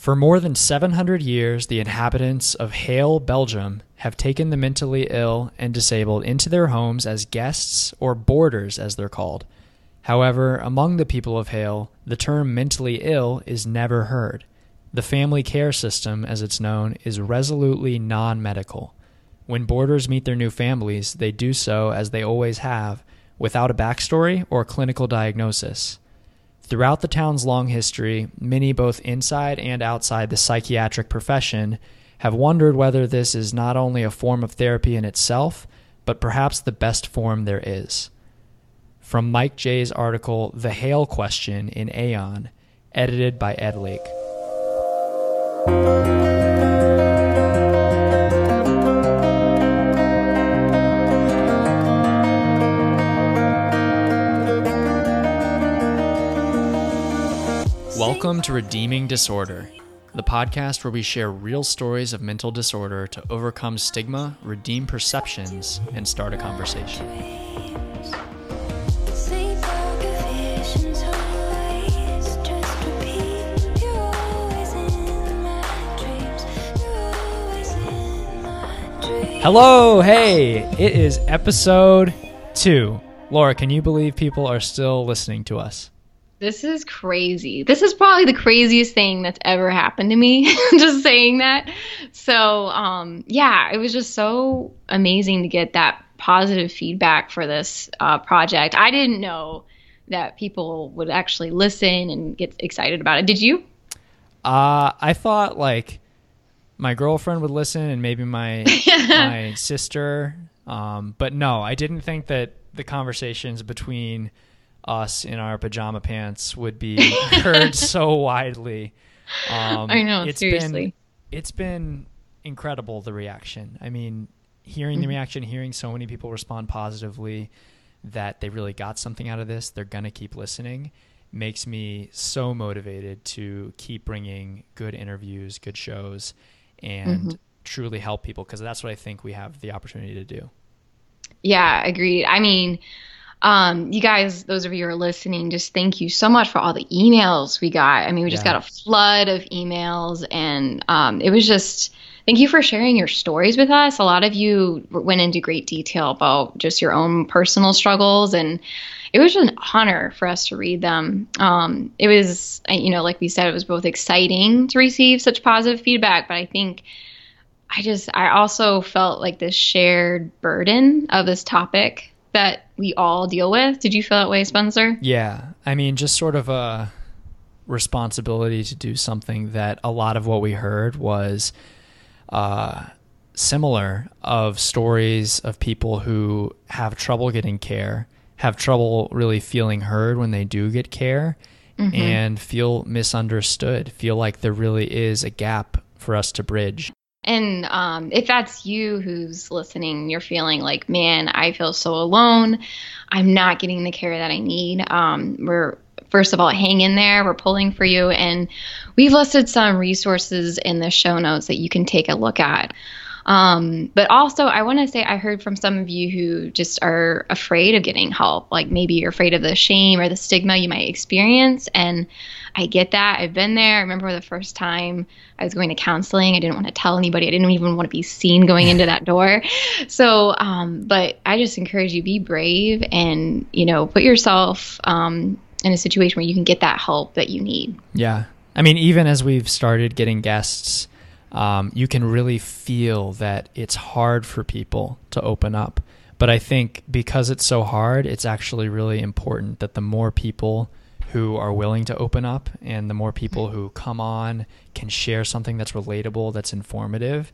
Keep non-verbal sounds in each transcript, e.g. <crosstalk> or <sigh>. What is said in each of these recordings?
For more than 700 years, the inhabitants of Geel, Belgium, have taken the mentally ill and disabled into their homes as guests or boarders, as they're called. However, among the people of Geel, the term mentally ill is never heard. The family care system, as it's known, is resolutely non medical. When boarders meet their new families, they do so, as they always have, without a backstory or clinical diagnosis. Throughout the town's long history, many both inside and outside the psychiatric profession have wondered whether this is not only a form of therapy in itself, but perhaps the best form there is. From Mike Jay's article, The Geel Question in Aeon, edited by Ed Lake. Welcome to Redeeming Disorder, the podcast where we share real stories of mental disorder to overcome stigma, redeem perceptions, and start a conversation. Hello, hey, it is episode two. Laura, can you believe people are still listening to us? This is crazy. This is probably the craziest thing that's ever happened to me. <laughs> just saying that. So, um, yeah, it was just so amazing to get that positive feedback for this uh, project. I didn't know that people would actually listen and get excited about it. Did you? Uh, I thought like my girlfriend would listen and maybe my <laughs> my sister. Um, but no, I didn't think that the conversations between us in our pajama pants would be <laughs> heard so widely. Um, I know, it's seriously. Been, it's been incredible, the reaction. I mean, hearing mm-hmm. the reaction, hearing so many people respond positively that they really got something out of this, they're going to keep listening, makes me so motivated to keep bringing good interviews, good shows, and mm-hmm. truly help people because that's what I think we have the opportunity to do. Yeah, agreed. I mean, um, you guys, those of you who are listening, just thank you so much for all the emails we got. I mean, we just yeah. got a flood of emails, and um, it was just thank you for sharing your stories with us. A lot of you went into great detail about just your own personal struggles, and it was an honor for us to read them. Um, it was, you know, like we said, it was both exciting to receive such positive feedback, but I think. I just, I also felt like this shared burden of this topic that we all deal with. Did you feel that way, Spencer? Yeah. I mean, just sort of a responsibility to do something that a lot of what we heard was uh, similar of stories of people who have trouble getting care, have trouble really feeling heard when they do get care, mm-hmm. and feel misunderstood, feel like there really is a gap for us to bridge. And um, if that's you who's listening, you're feeling like, man, I feel so alone. I'm not getting the care that I need. Um, we're first of all, hang in there. We're pulling for you. And we've listed some resources in the show notes that you can take a look at. Um, but also, I want to say I heard from some of you who just are afraid of getting help. Like maybe you're afraid of the shame or the stigma you might experience. And I get that. I've been there. I remember the first time I was going to counseling. I didn't want to tell anybody. I didn't even want to be seen going into that door. <laughs> So, um, but I just encourage you be brave and you know put yourself um, in a situation where you can get that help that you need. Yeah, I mean, even as we've started getting guests um, you can really feel that it's hard for people to open up. But I think because it's so hard, it's actually really important that the more people who are willing to open up and the more people who come on can share something that's relatable, that's informative,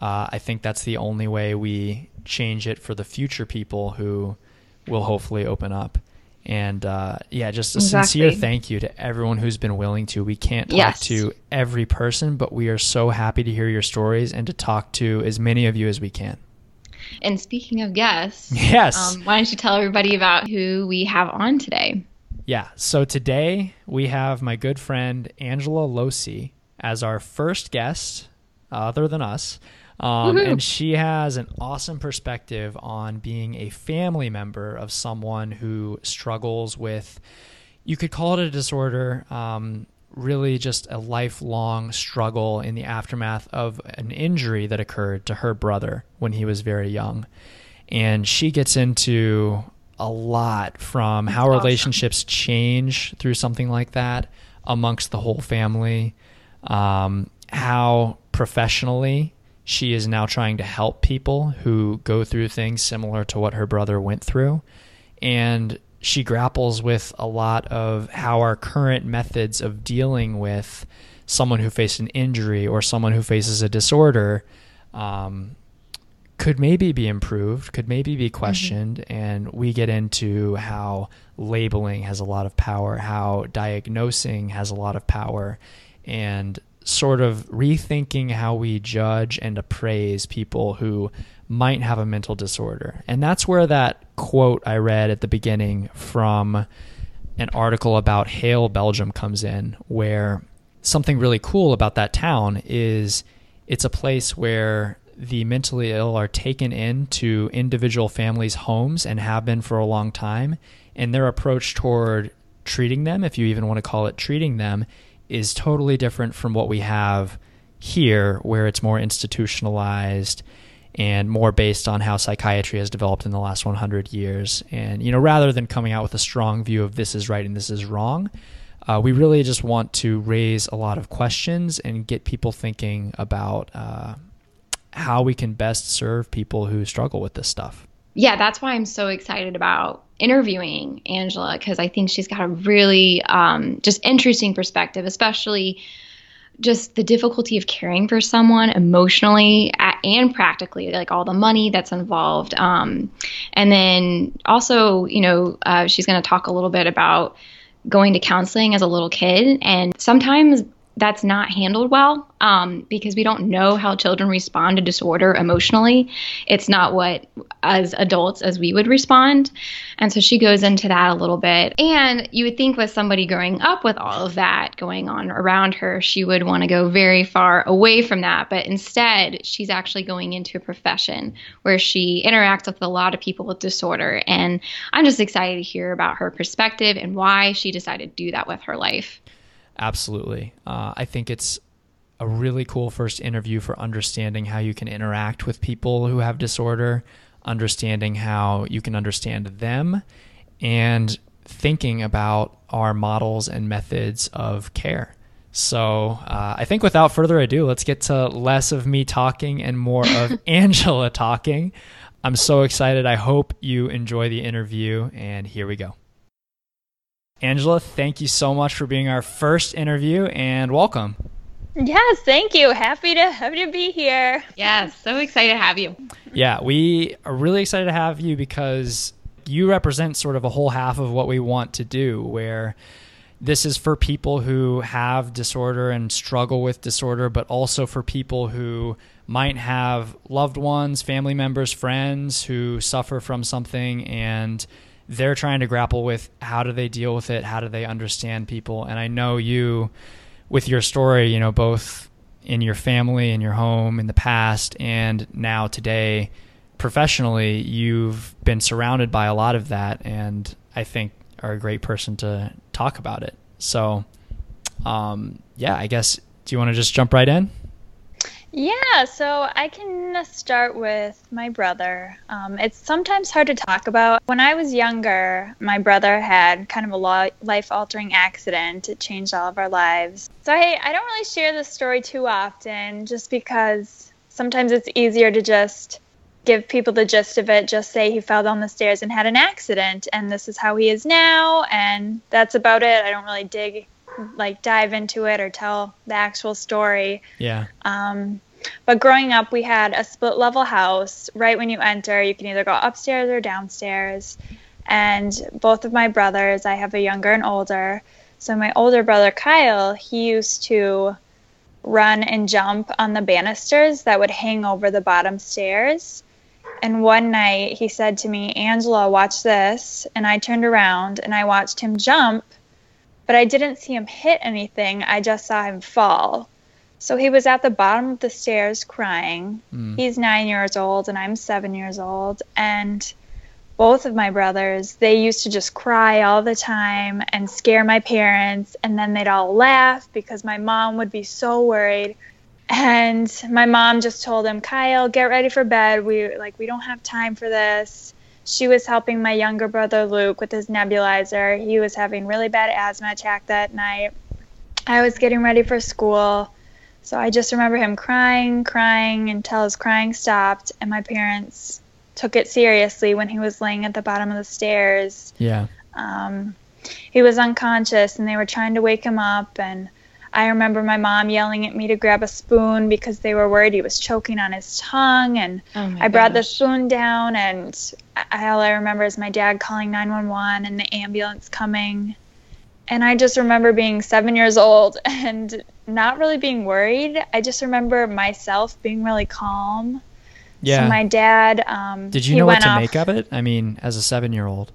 uh, I think that's the only way we change it for the future people who will hopefully open up. And uh, yeah, just a exactly. sincere thank you to everyone who's been willing to. We can't talk yes. to every person, but we are so happy to hear your stories and to talk to as many of you as we can. And speaking of guests, yes, um, why don't you tell everybody about who we have on today? Yeah, so today we have my good friend Angela Losi as our first guest, other than us. Um, and she has an awesome perspective on being a family member of someone who struggles with, you could call it a disorder, um, really just a lifelong struggle in the aftermath of an injury that occurred to her brother when he was very young. And she gets into a lot from how awesome. relationships change through something like that amongst the whole family, um, how professionally she is now trying to help people who go through things similar to what her brother went through. And she grapples with a lot of how our current methods of dealing with someone who faced an injury or someone who faces a disorder um, could maybe be improved, could maybe be mm-hmm. questioned. Mm-hmm. And we get into how labeling has a lot of power, how diagnosing has a lot of power, and sort of rethinking how we judge and appraise people who might have a mental disorder. And that's where that quote I read at the beginning from an article about Geel, Belgium comes in, where something really cool about that town is it's a place where the mentally ill are taken into individual families' homes and have been for a long time. And their approach toward treating them, if you even want to call it treating them, is totally different from what we have here, where it's more institutionalized and more based on how psychiatry has developed in the last 100 years. And, you know, rather than coming out with a strong view of this is right and this is wrong, uh, we really just want to raise a lot of questions and get people thinking about uh, how we can best serve people who struggle with this stuff. Yeah, that's why I'm so excited about interviewing Angela because I think she's got a really um, just interesting perspective, especially just the difficulty of caring for someone emotionally and practically, like all the money that's involved. Um, and then also, you know, uh, she's going to talk a little bit about going to counseling as a little kid. And sometimes that's not handled well um, because we don't know how children respond to disorder emotionally. It's not what, as adults, as we would respond. And so she goes into that a little bit. And you would think with somebody growing up with all of that going on around her, she would want to go very far away from that. But instead, she's actually going into a profession where she interacts with a lot of people with disorder. And I'm just excited to hear about her perspective and why she decided to do that with her life. Absolutely. Uh, I think it's a really cool first interview for understanding how you can interact with people who have disorder, understanding how you can understand them, and thinking about our models and methods of care. So uh, I think without further ado, let's get to less of me talking and more of <laughs> Angela talking. I'm so excited. I hope you enjoy the interview, and here we go. Angela, thank you so much for being our first interview and welcome. Yes, thank you. Happy to happy to be here. Yes, so excited to have you. Yeah, we are really excited to have you because you represent sort of a whole half of what we want to do where this is for people who have disorder and struggle with disorder, but also for people who might have loved ones, family members, friends who suffer from something and they're trying to grapple with how do they deal with it, how do they understand people, and I know you with your story, you know, both in your family, in your home, in the past, and now today, professionally, you've been surrounded by a lot of that, and I think are a great person to talk about it. So, um, yeah, I guess. Do you want to just jump right in? Yeah, so I can start with my brother. Um, it's sometimes hard to talk about. When I was younger, my brother had kind of a life altering accident. It changed all of our lives. So I, I don't really share this story too often just because sometimes it's easier to just give people the gist of it. Just say he fell down the stairs and had an accident, and this is how he is now, and that's about it. I don't really dig like dive into it or tell the actual story. Yeah. Um, but growing up, we had a split level house. Right when you enter, you can either go upstairs or downstairs. And both of my brothers, I have a younger and older. So my older brother Kyle, he used to run and jump on the banisters that would hang over the bottom stairs. And one night he said to me, Angela, watch this. And I turned around and I watched him jump but I didn't see him hit anything. I just saw him fall. So he was at the bottom of the stairs crying. Mm. He's nine years old and I'm seven years old. And both of my brothers, they used to just cry all the time and scare my parents. And then they'd all laugh because my mom would be so worried. And my mom just told him, Kyle, get ready for bed. We like we don't have time for this. She was helping my younger brother Luke with his nebulizer. He was having really bad asthma attack that night. I was getting ready for school. So I just remember him crying, crying until his crying stopped and my parents took it seriously when he was laying at the bottom of the stairs. Yeah. Um, he was unconscious and they were trying to wake him up and I remember my mom yelling at me to grab a spoon because they were worried he was choking on his tongue. And Oh I brought the spoon down, and I, all I remember is my dad calling 911 and the ambulance coming. And I just remember being seven years old <laughs> and not really being worried. I just remember myself being really calm. Yeah. So my dad. Um, Did you he know what to off- make of it? I mean, as a seven year old.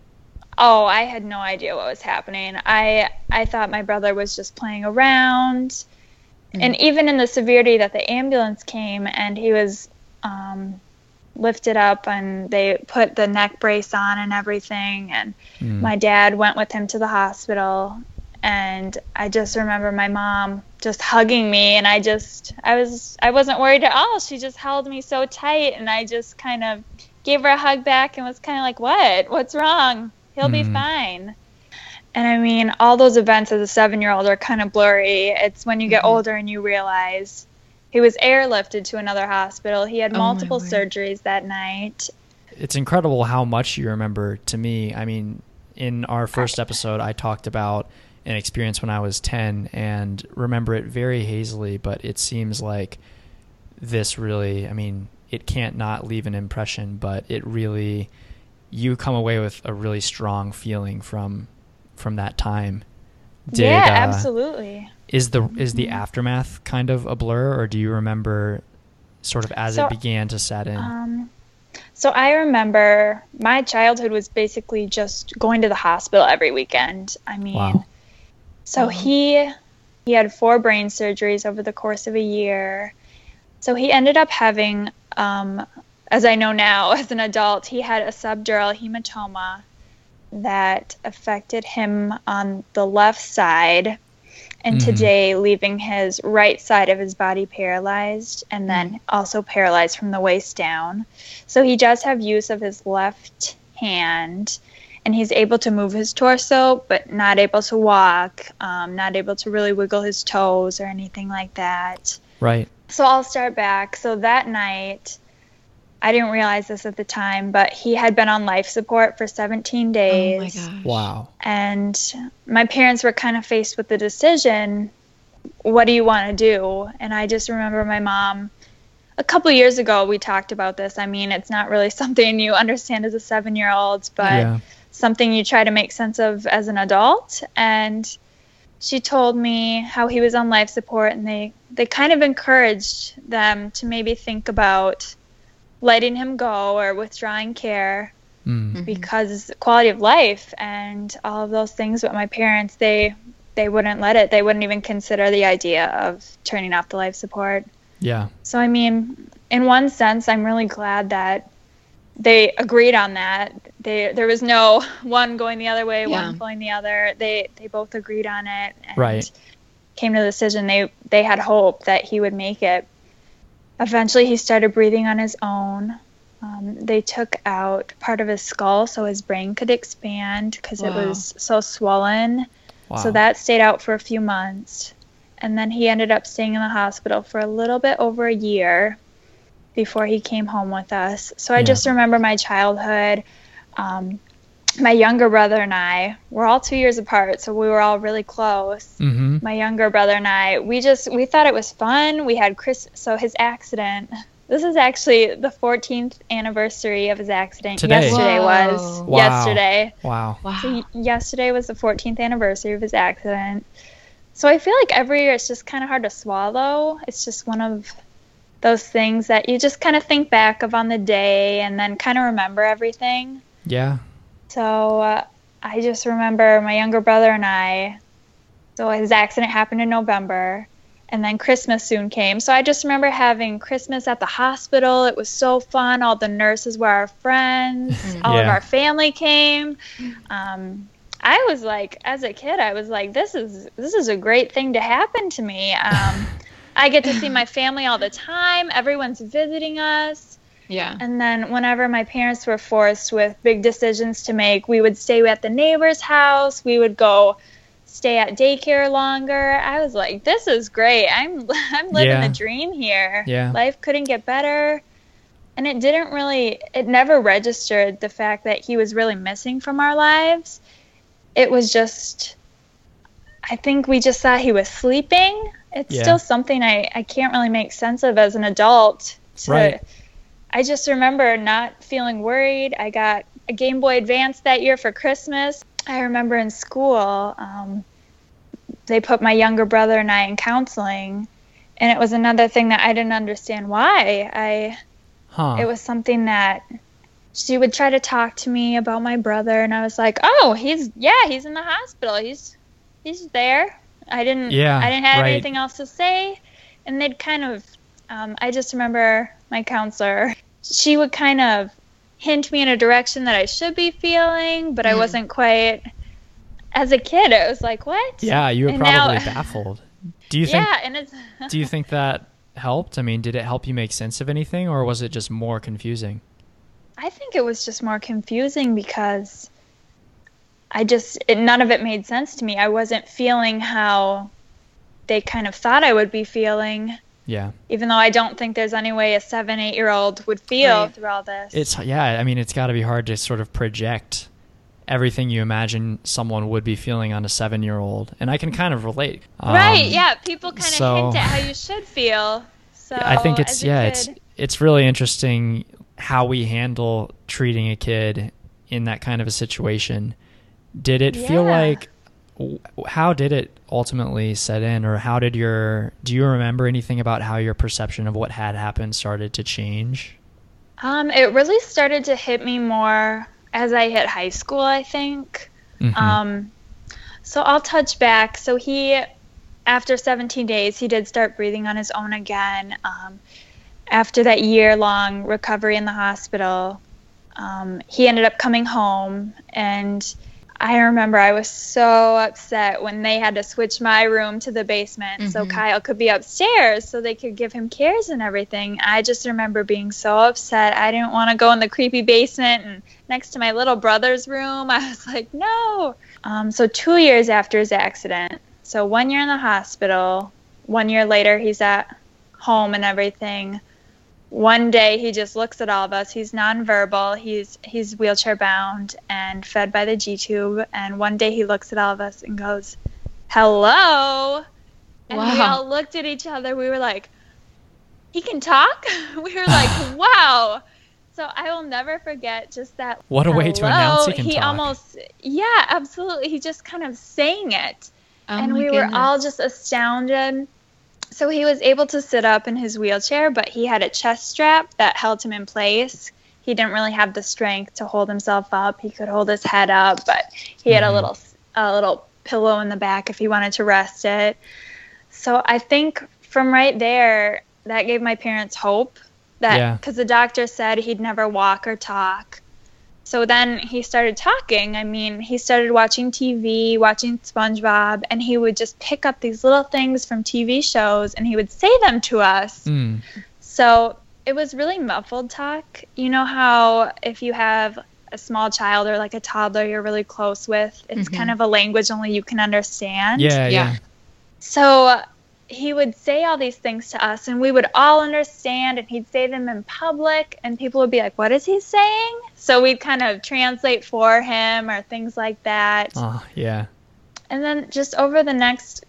Oh, I had no idea what was happening. I I thought my brother was just playing around. And even in the severity that the ambulance came and he was um, lifted up and they put the neck brace on and everything and Mm. my dad went with him to the hospital and I just remember my mom just hugging me and I just I was I wasn't worried at all. She just held me so tight and I just kind of gave her a hug back and was kind of like, "What? What's wrong? He'll be Mhm. fine." And I mean, all those events as a 7-year-old are kind of blurry. It's when you get Mhm. older and you realize he was airlifted to another hospital. He had Oh, multiple surgeries that night. it's incredible how much you remember to me. I mean, in our first episode, I talked about an experience when I was 10 and remember it very hazily, but it seems like this really, I mean, it can't not leave an impression, but it really, you come away with a really strong feeling from from that time. Did, yeah, uh, absolutely. Is the is the Mhm. aftermath kind of a blur, or do you remember sort of as So, it began to set in? Um, so I remember my childhood was basically just going to the hospital every weekend. I mean, Wow. so Wow. he he had four brain surgeries over the course of a year. So he ended up having, um, as I know now <laughs> as an adult, he had a subdural hematoma that affected him on the left side and Mhm. today leaving his right side of his body paralyzed and then also paralyzed from the waist down. So he does have use of his left hand and he's able to move his torso but not able to walk, um, not able to really wiggle his toes or anything like that. right. So I'll start back. So that night, I didn't realize this at the time, but he had been on life support for 17 Oh days. my gosh. Wow. And my parents were kind of faced with the decision what do you want to do? And I just remember my mom. A couple years ago, we talked about this. I mean, it's not really <laughs> something you understand as a seven year old, but yeah. something you try to make sense of as an adult. And she told me how he was on life support, and they, they kind of encouraged them to maybe think about letting him go or withdrawing care Mm. Mhm. because quality of life and all of those things. But my parents, they they wouldn't let it. They wouldn't even consider the idea of turning off the life support. Yeah. So I mean, in one sense, I'm really glad that they agreed on that. They there was no <laughs> one going the other way, Yeah. one pulling the other. They they both agreed on it and Right. came to the decision they they had hope that he would make it. Eventually, he started breathing on his own. Um, they took out part of his skull so his brain could expand because it was so swollen. Wow. So that stayed out for a few months. And then he ended up staying in the hospital for a little bit over a year before he came home with us. So I Yeah. just remember my childhood. Um, my younger brother and I, we're all two years apart, so we were all really close. Mm-hmm. My younger brother and I, we just we thought it was fun. We had Chris. So his accident. This is actually the 14th anniversary of his accident. Today. Yesterday was Wow. yesterday. Wow. Wow. So yesterday was the 14th anniversary of his accident. So I feel like every year it's just kind of hard to swallow. It's just one of those things that you just kind of think back of on the day and then kind of remember everything. Yeah. So uh, I just remember my younger brother and I. So his accident happened in November, and then Christmas soon came. So I just remember having Christmas at the hospital. It was so fun. All the nurses were our friends. <laughs> All of our family came. Um, I was like, as a kid, I was like, this is this is a great thing to happen to me. Um, I get to see my <laughs> family all the time. Everyone's visiting us. Yeah. And then whenever my parents were forced with big decisions to make, we would stay at the neighbor's house. We would go stay at daycare longer. I was like, this is great. I'm <laughs> I'm living Yeah. the dream here. Yeah. Life couldn't get better. And it didn't really it never registered the fact that he was really missing from our lives. It was just I think we just thought he was sleeping. It's Yeah. still something I, I can't really make sense of as an adult. To, Right. I just remember not feeling worried. I got a Game Boy Advance that year for Christmas. I remember in school, um, they put my younger brother and I in counseling, and it was another thing that I didn't understand why. I Huh. it was something that she would try to talk to me about my brother, and I was like, "Oh, he's yeah, he's in the hospital. He's he's there." I didn't Yeah, I didn't have right. anything else to say, and they'd kind of. Um, I just remember my counselor. She would kind of hint me in a direction that I should be feeling, but I Mm. wasn't quite. As a kid, it was like, "What?" yeah, you were And now- probably <laughs> baffled. Do you think yeah, and it's. <laughs> do you think that helped? I mean, did it help you make sense of anything or was it just more confusing? I think it was just more confusing because I just it, none of it made sense to me. I wasn't feeling how they kind of thought I would be feeling, Yeah. even though I don't think there's any way a seven, eight year old would feel Right. through all this. It's yeah, I mean, it's got to be hard to sort of project everything you imagine someone would be feeling on a 7-year-old. And I can kind of relate. right, Um, yeah. People kind of so- hint at how you should feel. So I think it's yeah, it's it's really interesting how we handle treating a kid in that kind of a situation. Did it feel like how did it ultimately set in or how did your do you remember anything about how your perception of what had happened started to change? um, it really started to hit me more as I hit high school. I think. Mhm. Um, so I'll touch back. So he, after 17 days, he did start breathing on his own again. Um, after that year long recovery in the hospital, um, he ended up coming home. And I remember I was so upset when they had to switch my room to the basement so Mhm. Kyle could be upstairs so they could give him cares and everything. I just remember being so upset. I didn't want to go in the creepy basement and next to my little brother's room. <laughs> I was like, no. Um, so, two years after his accident, so one year in the hospital, one year later, he's at home and everything. One day he just looks at all of us. He's nonverbal. He's he's wheelchair bound and fed by the G tube. And one day he looks at all of us and goes, "Hello." And we all looked at each other. We were like, "He can talk." <laughs> We were like, <sighs> "Wow." So I will never forget just that. What a way to announce he hello. can talk. almost, yeah, absolutely. He just kind of saying it Oh and we were all just astounded. So he was able to sit up in his wheelchair, but he had a chest strap that held him in place. He didn't really have the strength to hold himself up. He could hold his head up, but he had a Mhm. little a little pillow in the back if he wanted to rest it. So I think from right there, that gave my parents hope that Yeah. because the doctor said he'd never walk or talk. So then he started talking. I mean, he started watching TV, watching SpongeBob, and he would just pick up these little things from TV shows and he would say them to us. Mm, So it was really muffled talk. You know how if you have a small child or like a toddler you're really close with, it's Mhm. kind of a language only you can understand. yeah, yeah. Yeah. So he would say all these things to us, and we would all understand, and he'd say them in public, and people would be like, What is he saying? So we'd kind of translate for him or things like that. Oh, yeah. And then just over the next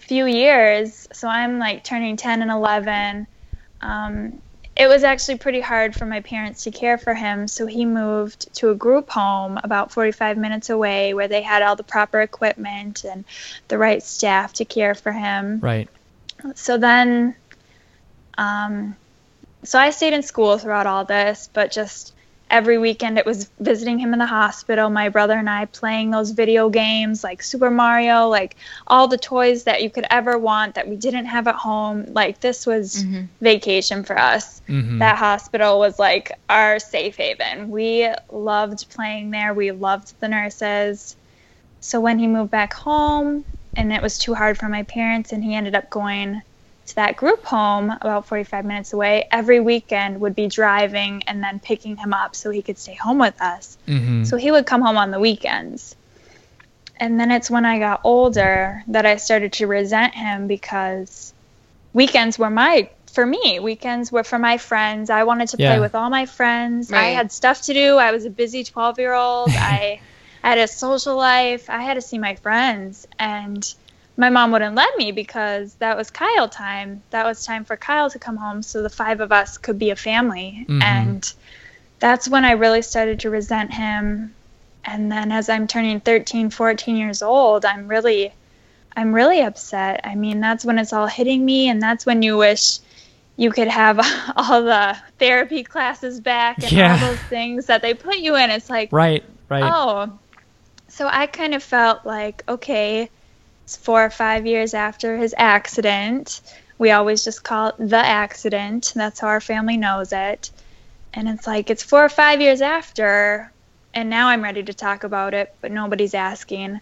few years, so I'm like turning 10 and 11, um, it was actually pretty hard for my parents to care for him. So he moved to a group home about 45 minutes away where they had all the proper equipment and the right staff to care for him. Right. So then, um, so I stayed in school throughout all this, but just every weekend it was visiting him in the hospital my brother and i playing those video games like super mario like all the toys that you could ever want that we didn't have at home. Like this was mm-hmm. vacation for us. Mm-hmm. that hospital was like our safe haven. We loved playing there. We loved the nurses. So when he moved back home and it was too hard for my parents and he ended up going to that group home about 45 minutes away every weekend would be driving and then picking him up so he could stay home with us. Mm-hmm. So he would come home on the weekends. And then it's when I got older that I started to resent him because weekends were my for me weekends were for my friends i wanted to yeah. play with all my friends right. i had stuff to do i was a busy 12 year old <laughs> i had a social life i had to see my friends and my mom wouldn't let me because that was Kyle time. That was time for Kyle to come home so the five of us could be a family. Mm-hmm. And that's when I really started to resent him. And then as I'm turning 13, 14 years old, I'm really I'm really upset. I mean, that's when it's all hitting me and that's when you wish you could have <laughs> all the therapy classes back and yeah. all those things that they put you in. It's like Right, right. Oh. So I kind of felt like, okay, four or five years after his accident. We always just call it the accident. That's how our family knows it. And it's like, it's four or five years after, and now I'm ready to talk about it, but nobody's asking.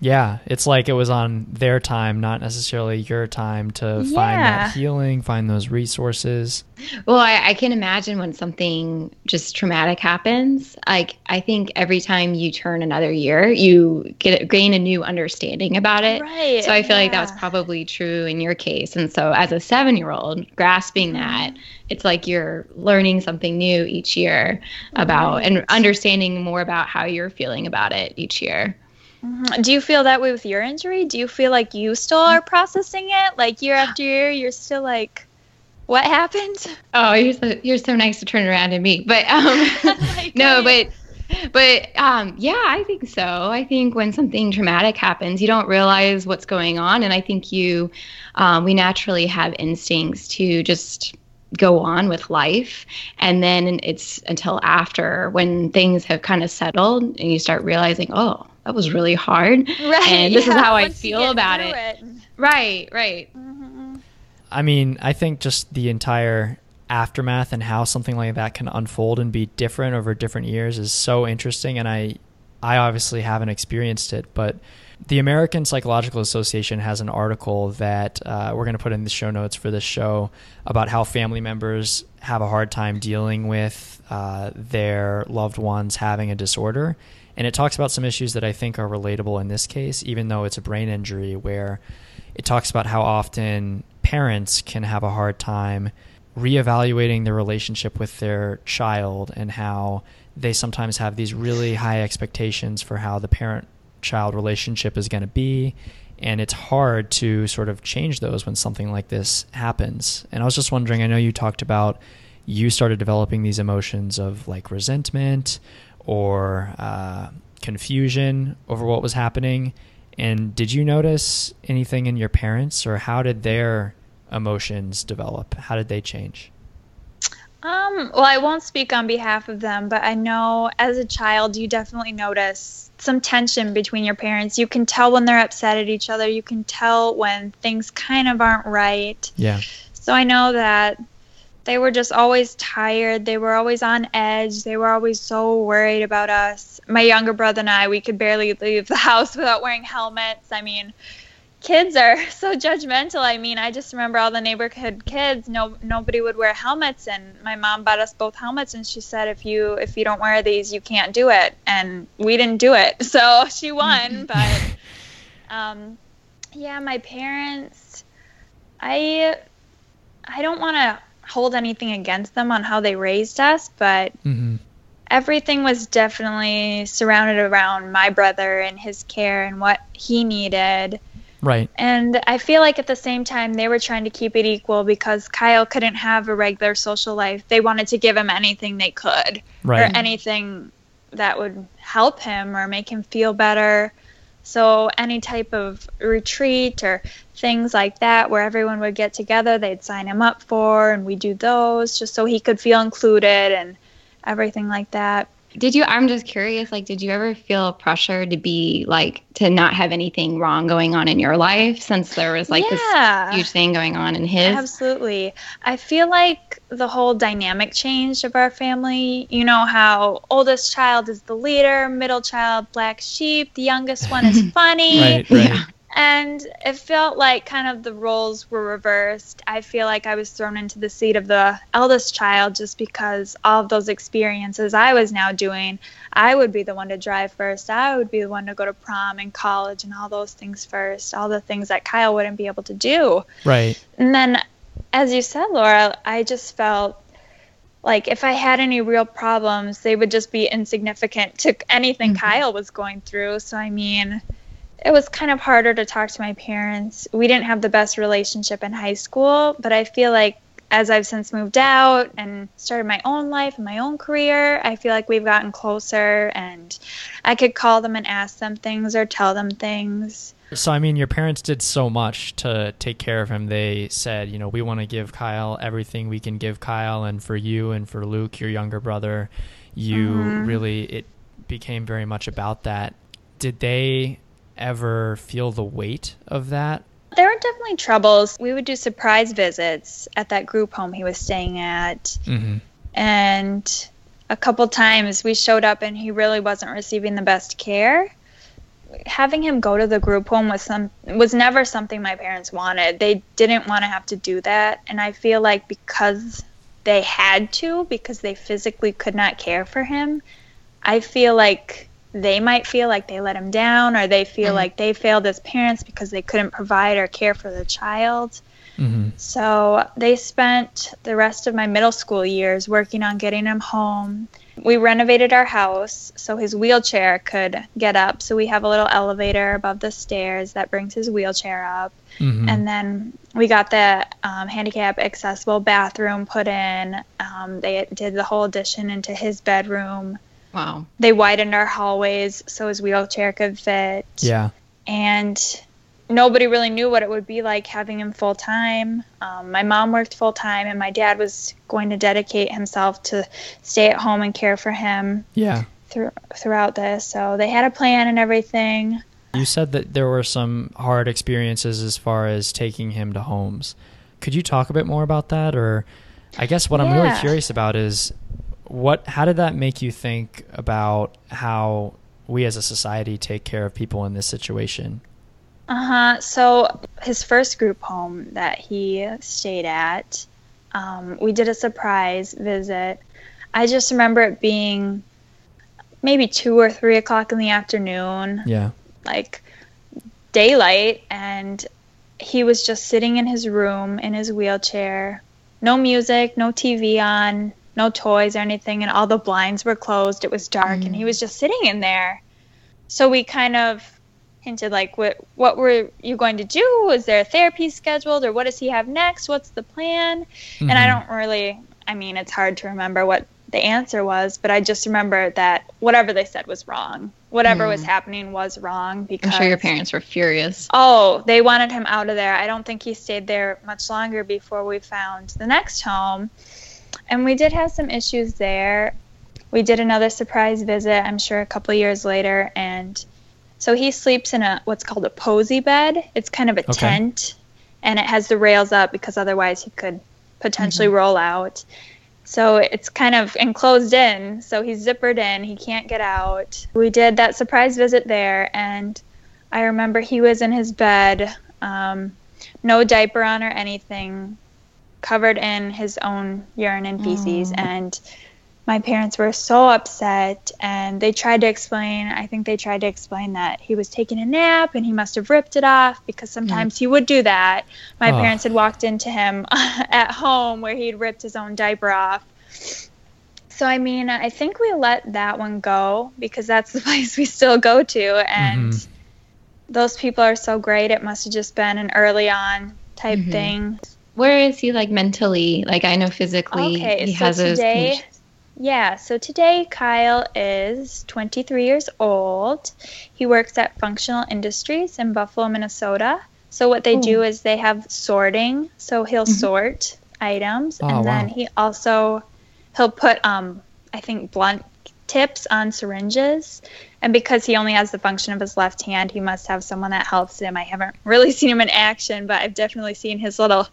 Yeah, it's like it was on their time, not necessarily your time to yeah. find that healing, find those resources. Well, I, I, can imagine when something just traumatic happens. Like I think every time you turn another year, you get gain a new understanding about it. Right. So I feel yeah. like that was probably true in your case. And so as a seven year old, grasping mm-hmm. that, it's like you're learning something new each year about right. and understanding more about how you're feeling about it each year. Mm-hmm. Do you feel that way with your injury? Do you feel like you still are processing it? Like year after year, you're still like, what happened? Oh, you're so you're so nice to turn around to me. But um, <laughs> <laughs> no, but but um, yeah, I think so. I think when something traumatic happens, you don't realize what's going on, and I think you um, we naturally have instincts to just go on with life and then it's until after when things have kind of settled and you start realizing oh that was really hard. Right. And this yeah, is how I feel about it. it. Right, right. Mm-hmm. I mean, I think just the entire aftermath and how something like that can unfold and be different over different years is so interesting and I I obviously haven't experienced it, but the American Psychological Association has an article that uh, we're going to put in the show notes for this show about how family members have a hard time dealing with uh, their loved ones having a disorder. And it talks about some issues that I think are relatable in this case, even though it's a brain injury, where it talks about how often parents can have a hard time reevaluating their relationship with their child and how they sometimes have these really high expectations for how the parent child relationship is going to be. And it's hard to sort of change those when something like this happens. And i was just wondering i know you talked about you started developing these emotions of like resentment or uh, confusion over what was happening. And did you notice anything in your parents, or how did their emotions develop? How did they change? Um, well, I won't speak on behalf of them, but I know as a child, you definitely notice some tension between your parents. You can tell when they're upset at each other. You can tell when things kind of aren't right. Yeah. So I know that they were just always tired. They were always on edge. They were always so worried about us. My younger brother and I, we could barely leave the <laughs> house without wearing helmets. I mean, kids are <laughs> so judgmental. I mean, I just remember all the neighborhood kids. No, nobody would wear helmets, and my mom bought us both helmets, and she said, "If you if you don't wear these, you can't do it." And we didn't do it, <laughs> so she won. but um, yeah, my parents, I I don't want to hold anything against them on how they raised us, but mm-hmm. everything was definitely surrounded around my brother and his care and what he needed. Right. And I feel like at the same time they were trying to keep it equal because Kyle couldn't have a regular social life. They wanted to give him anything they could right. or anything that would help him or make him feel better. So any type of retreat or things like that where everyone would get together, they'd sign him up for, and we do those just so he could feel included. And everything like that. Did you? I'm just curious. Like, did you ever feel pressure to be like to not have anything wrong going on in your life since there was like Yeah. this huge thing going on in his? Absolutely. I feel like the whole dynamic changed of our family. You know how oldest child is the leader, middle child black sheep, the youngest one is <laughs> funny. Right, right. Yeah. And it felt like kind of the roles were reversed. I feel like I was thrown into the seat of the eldest child just because all of those experiences I was now doing. I would be the one to drive first. I would be the one to go to prom and college and all those things first. All the things that Kyle wouldn't be able to do. Right. And then, as you said, Laura, I just felt like if I had any real problems, they would just be insignificant to anything Mhm. Kyle was going through. So, I mean, it was kind of harder to talk to my parents. We didn't have the best relationship in high school, but I feel like as I've since moved out and started my own life and my own career, I feel like we've gotten closer and I could call them and ask them things or tell them things. So I mean, your parents did so much to take care of him. They said, you know, we want to give Kyle everything we can give Kyle, and for you and for Luke, your younger brother, you Mhm. really it became very much about that. Did they ever feel the weight of that? There were definitely troubles. We would do surprise visits at that group home he was staying at. Mm-hmm. And a couple times we showed up and he really wasn't receiving the best care. Having him go to the group home was some was never something my parents wanted. They didn't want to have to do that, and I feel like because they had to because they physically could not care for him, I feel like they might feel like they let him down or they feel Mhm. like they failed as parents because they couldn't provide or care for the child. Mm-hmm. So they spent the rest of my middle school years working on getting him home. We renovated our house so his wheelchair could get up. So we have a little elevator above the stairs that brings his wheelchair up. Mm-hmm. And then we got the um, handicap accessible bathroom put in. Um, they did the whole addition into his bedroom. Wow. They widened our hallways so his wheelchair could fit yeah. and nobody really knew what it would be like having him full time. Um, my mom worked full time, and my dad was going to dedicate himself to stay at home and care for him Yeah. through, throughout this. So they had a plan and everything. You said that there were some hard experiences as far as taking him to homes. Could you talk a bit more about that or I guess what I'm really curious about is what how did that make you think about how we as a society take care of people in this situation? Uh huh. So his first group home that he stayed at, um, we did a surprise visit. I just remember it being maybe two or three o'clock in the afternoon. Yeah. like daylight and he was just sitting in his room in his wheelchair no music no tv on no toys or anything and all the blinds were closed it was dark and he was just sitting in there so we kind of hinted like what what were you going to do is there a therapy scheduled or what does he have next what's the plan and I Mhm. don't really, I mean, it's hard to remember what the answer was, but I just remember that whatever they said was wrong. Whatever was Mm. happening was wrong because I'm sure your parents were furious. Oh, they wanted him out of there. I don't think he stayed there much longer before we found the next home. And we did have some issues there. We did another surprise visit, I'm sure, a couple years later. And so he sleeps in a what's called a Posey bed. It's kind of a Okay. tent, and it has the rails up because otherwise he could potentially roll out. So it's kind of enclosed in. So he's zippered in. He can't get out. We did that surprise visit there, and I remember he was in his bed, um, no diaper on or anything, covered in his own urine and feces. Oh. And my parents were so upset, and they tried to explain. I think they tried to explain that he was taking a nap and he must have ripped it off because sometimes he would do that. My Oh. parents had walked into him <laughs> at home where he'd ripped his own diaper off. So I mean, I think we let that one go because that's the <laughs> place we still go to, and Mhm. those people are so great. It must have just been an early on type Mhm. thing. Where is he like mentally? Like I know physically Okay, he so has today, yeah, so today Kyle is 23 years old. He works at Functional Industries in Buffalo, Minnesota. So what they do is they have sorting. So he'll Mhm. sort items, Oh, and then wow. he also he'll put um I think, blunt tips on syringes. And because he only has the function of his left hand, he must have someone that helps him. I haven't <laughs> really seen him in action, but I've definitely seen his little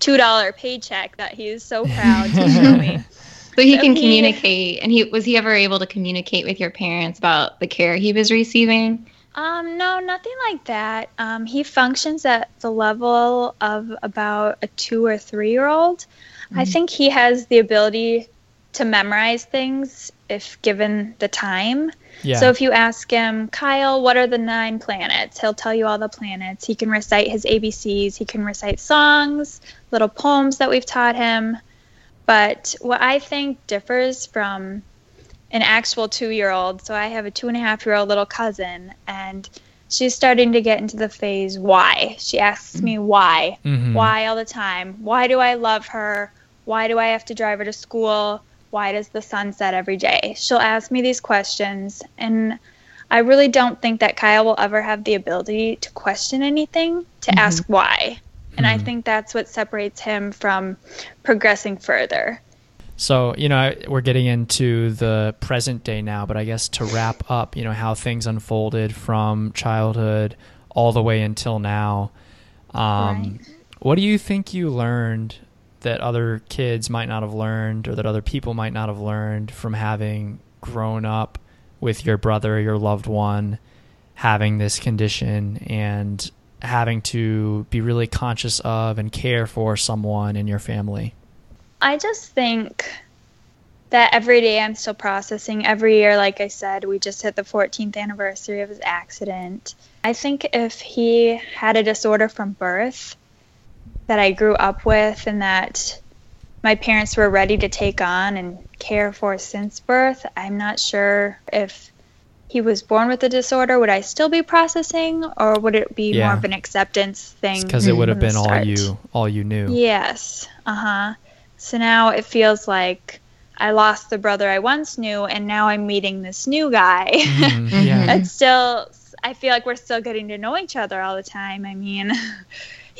$2 paycheck that he is so <laughs> proud to show me. <laughs> So he can communicate. And he was he ever able to communicate with your parents about the care he was receiving? Um, no, nothing like that. Um, he functions at the level of about a two or three year old. Mm-hmm. I think he has the ability to memorize things if given the time. Yeah. So if you ask him, Kyle, what are the nine planets? He'll tell you all the planets. He can recite his ABCs. He can recite songs, little poems that we've taught him. But what I think differs from an actual two year old, so I have a two and a half year old little cousin, and she's starting to get into the phase why. She asks me why, mm-hmm. why all the time. Why do I love her? Why do I have to drive her to school? Why does the sun set every day? She'll ask me these questions, and I really don't think that Kyle will ever have the ability to question anything, to mm-hmm. ask why. And mm-hmm. I think that's what separates him from progressing further. So, you know, we're getting into the present day now, but I guess to wrap up, you know, how things unfolded from childhood all the way until now. Um, right. What do you think you learned that other kids might not have learned or that other people might not have learned from having grown up with your brother, your loved one, having this condition and having to be really conscious of and care for someone in your family? I just think that every day I'm still processing. Every year, like I said, we just hit the 14th anniversary of his accident. I think if he had a disorder from birth that I grew up with and that my parents were ready to take on and care for since birth, I'm not sure if he was born with the disorder, would I still be processing, or would it be yeah. more of an acceptance thing? Because it would have been all you, all you knew. Yes. Uh huh. So now it feels like I lost the brother I once knew, and now I'm meeting this new guy. Mm, <laughs> yeah. it's still. I feel like we're still getting to know each other all the time. I mean. <laughs>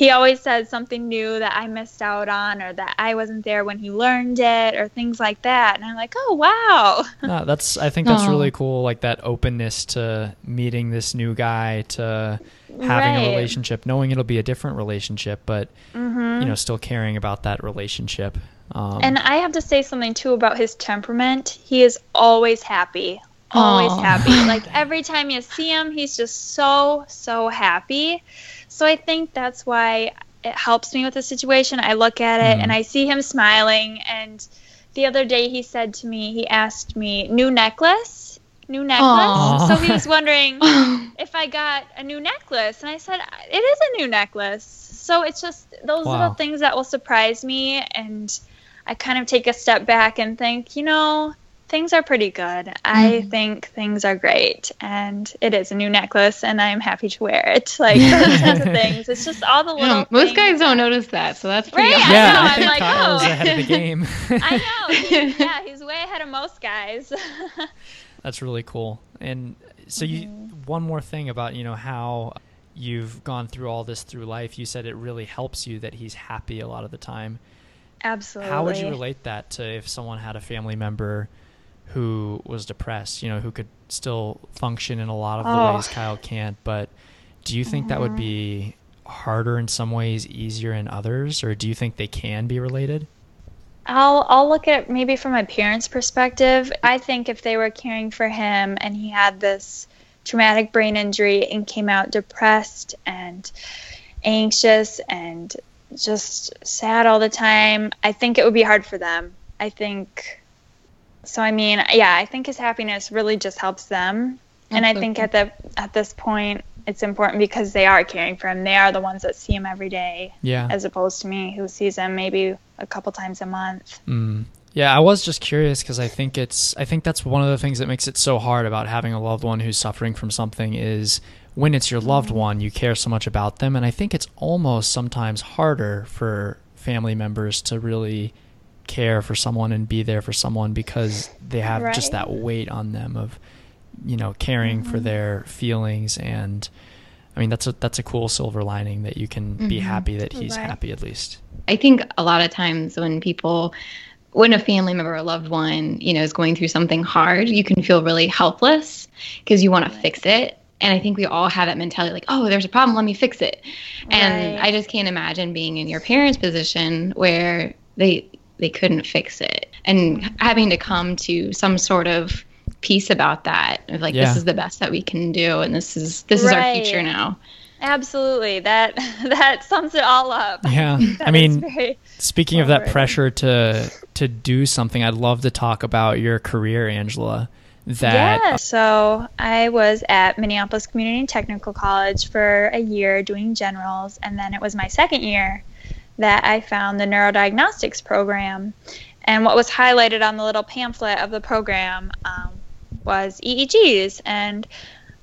he always says something new that I missed out on or that I wasn't there when he learned it or things like that. And I'm like, oh wow. <laughs> No, that's I think that's really cool, like that openness to meeting this new guy, to having right. a relationship, knowing it'll be a different relationship, but mm-hmm. you know, still caring about that relationship. Um, and I have to say something too about his temperament. He is always happy, always Aww. happy. <laughs> Like every time you see him, he's just so so happy. So I think that's why it helps me with the situation. I look at it mm. and I see him smiling. And the other day he said to me, he asked me, new necklace? New necklace? Aww. So he was wondering <laughs> if I got a new necklace. And I said, it is a new necklace. So it's just those wow. little things that will surprise me. And I kind of take a step back and think, you know, things are pretty good. Mm. I think things are great, and it is a new necklace, and I'm happy to wear it. <laughs> Like those kinds of things. It's just all the little. most guys don't notice that, so that's pretty. Right? Awesome. Yeah, I, I think like, Kyle's oh. ahead of the game. <laughs> <laughs> I know. He, yeah, he's way ahead of most guys. that's really cool. And so, you mm-hmm. one more thing about you know how you've gone through all this through life. You said it really helps you that he's happy a lot of the time. Absolutely. How would you relate that to if someone had a family member who was depressed, you know, who could still function in a lot of the oh. ways Kyle can't. But do you think mm-hmm. that would be harder in some ways, easier in others, or do you think they can be related? I'll I'll look at it maybe from my parents' perspective. I think if they were caring for him and he had this traumatic brain injury and came out depressed and anxious and just sad all the time, I think it would be hard for them. I think so I mean, yeah, I think his happiness really just helps them. And I think at the at this point it's important because they are caring for him. They are the ones that see him every day. Yeah. As opposed to me who sees him maybe a couple times a month. Mm. Yeah, I was just curious because I think it's I think that's one of the things that makes it so hard about having a loved one who's suffering from something is when it's your loved mm-hmm. one, you care so much about them and I think it's almost sometimes harder for family members to really care for someone and be there for someone because they have right. just that weight on them of you know caring mm-hmm. for their feelings and I mean that's a that's a cool silver lining that you can mm-hmm. be happy that he's right. happy at least. I think a lot of times when people when a family member or loved one, you know, is going through something hard, you can feel really helpless because you want to fix it. And I think we all have that mentality like, oh, there's a problem, let me fix it. And I just can't imagine being in your parents' position where they they couldn't fix it and having to come to some sort of peace about that of like Yeah. this is the best that we can do and this is this is our future now. Absolutely. That <laughs> that sums it all up. Yeah. <laughs> I mean, very- speaking of that pressure to to do something, I'd love to talk about your career, Angela. That yeah. So I was at Minneapolis Community Technical College for a year doing generals, and then it was my second year that I found the neurodiagnostics program. And what was highlighted on the little pamphlet of the program um, was EEGs, and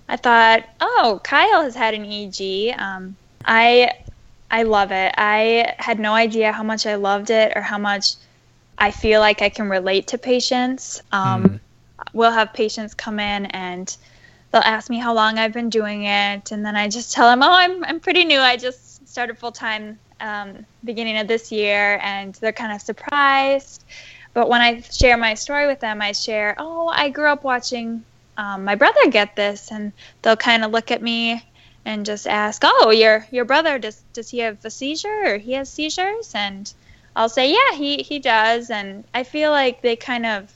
I thought, oh, Kyle has had an EEG. Um, I I love it. I had no idea how much I loved it or how much I feel like I can relate to patients. Um, Mm. We'll have patients come in and they'll ask me how long I've been doing it, and then I just tell them, oh, I'm I'm pretty new. I just started full time um, beginning of this year, and they're kind of surprised. But when I share my story with them, I share, oh, I grew up watching um, my brother get this, and they'll kind of look at me and just ask, "Oh, your your brother does does he have a seizure or he has seizures?" And I'll say, "Yeah, he he does." And I feel like they kind of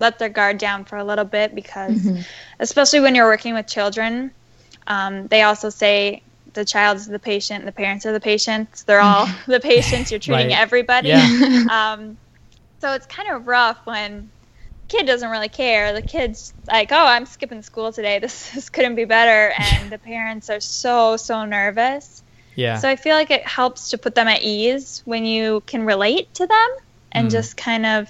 let their guard down for a little bit because, Mm-hmm. especially when you're working with children, um, they also say the child is the patient, the parents are the patients. They're all <laughs> the patients. You're treating Right. everybody. Yeah. <laughs> Um, so it's kind of rough when kid doesn't really care. The kid's like, "Oh, I'm skipping school today. <laughs> This, this couldn't be better," and the parents are so so nervous. yeah. So I feel like it helps to put them at ease when you can relate to them and Mm. just kind of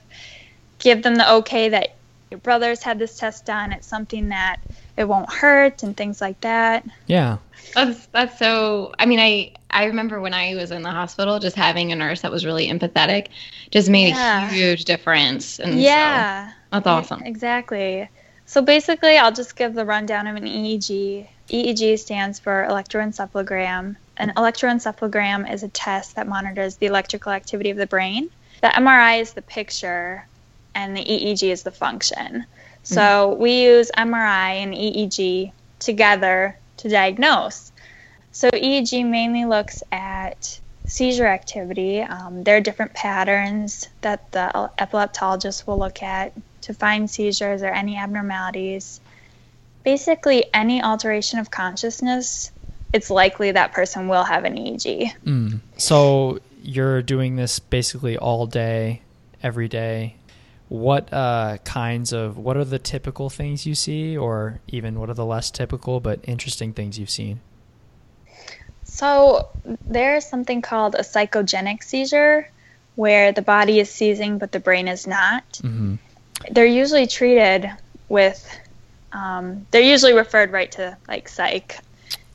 give them the okay that your brothers had this test done. It's something that it won't hurt and things like that. yeah. That's that's so. I mean, I I remember when I was in the hospital, just having a nurse that was really empathetic, just made Yeah. a huge difference. And so yeah. that's awesome. Exactly. So basically, I'll just give the rundown of an EEG. EEG stands for electroencephalogram. An electroencephalogram is a test that monitors the electrical activity of the brain. The MRI is the picture, and the EEG is the function. So we use MRI and EEG together to diagnose. So EEG mainly looks at seizure activity. Um, there are different patterns that the epileptologist will look at to find seizures or any abnormalities. Basically, any alteration of consciousness, it's likely that person will have an EEG. Mm. So you're doing this basically all day, every day. What uh, kinds of what are the typical things you see, or even what are the less typical but interesting things you've seen? So there's something called a psychogenic seizure where the body is seizing but the brain is not. hmm They're usually treated with, um, they're usually referred right to like psych.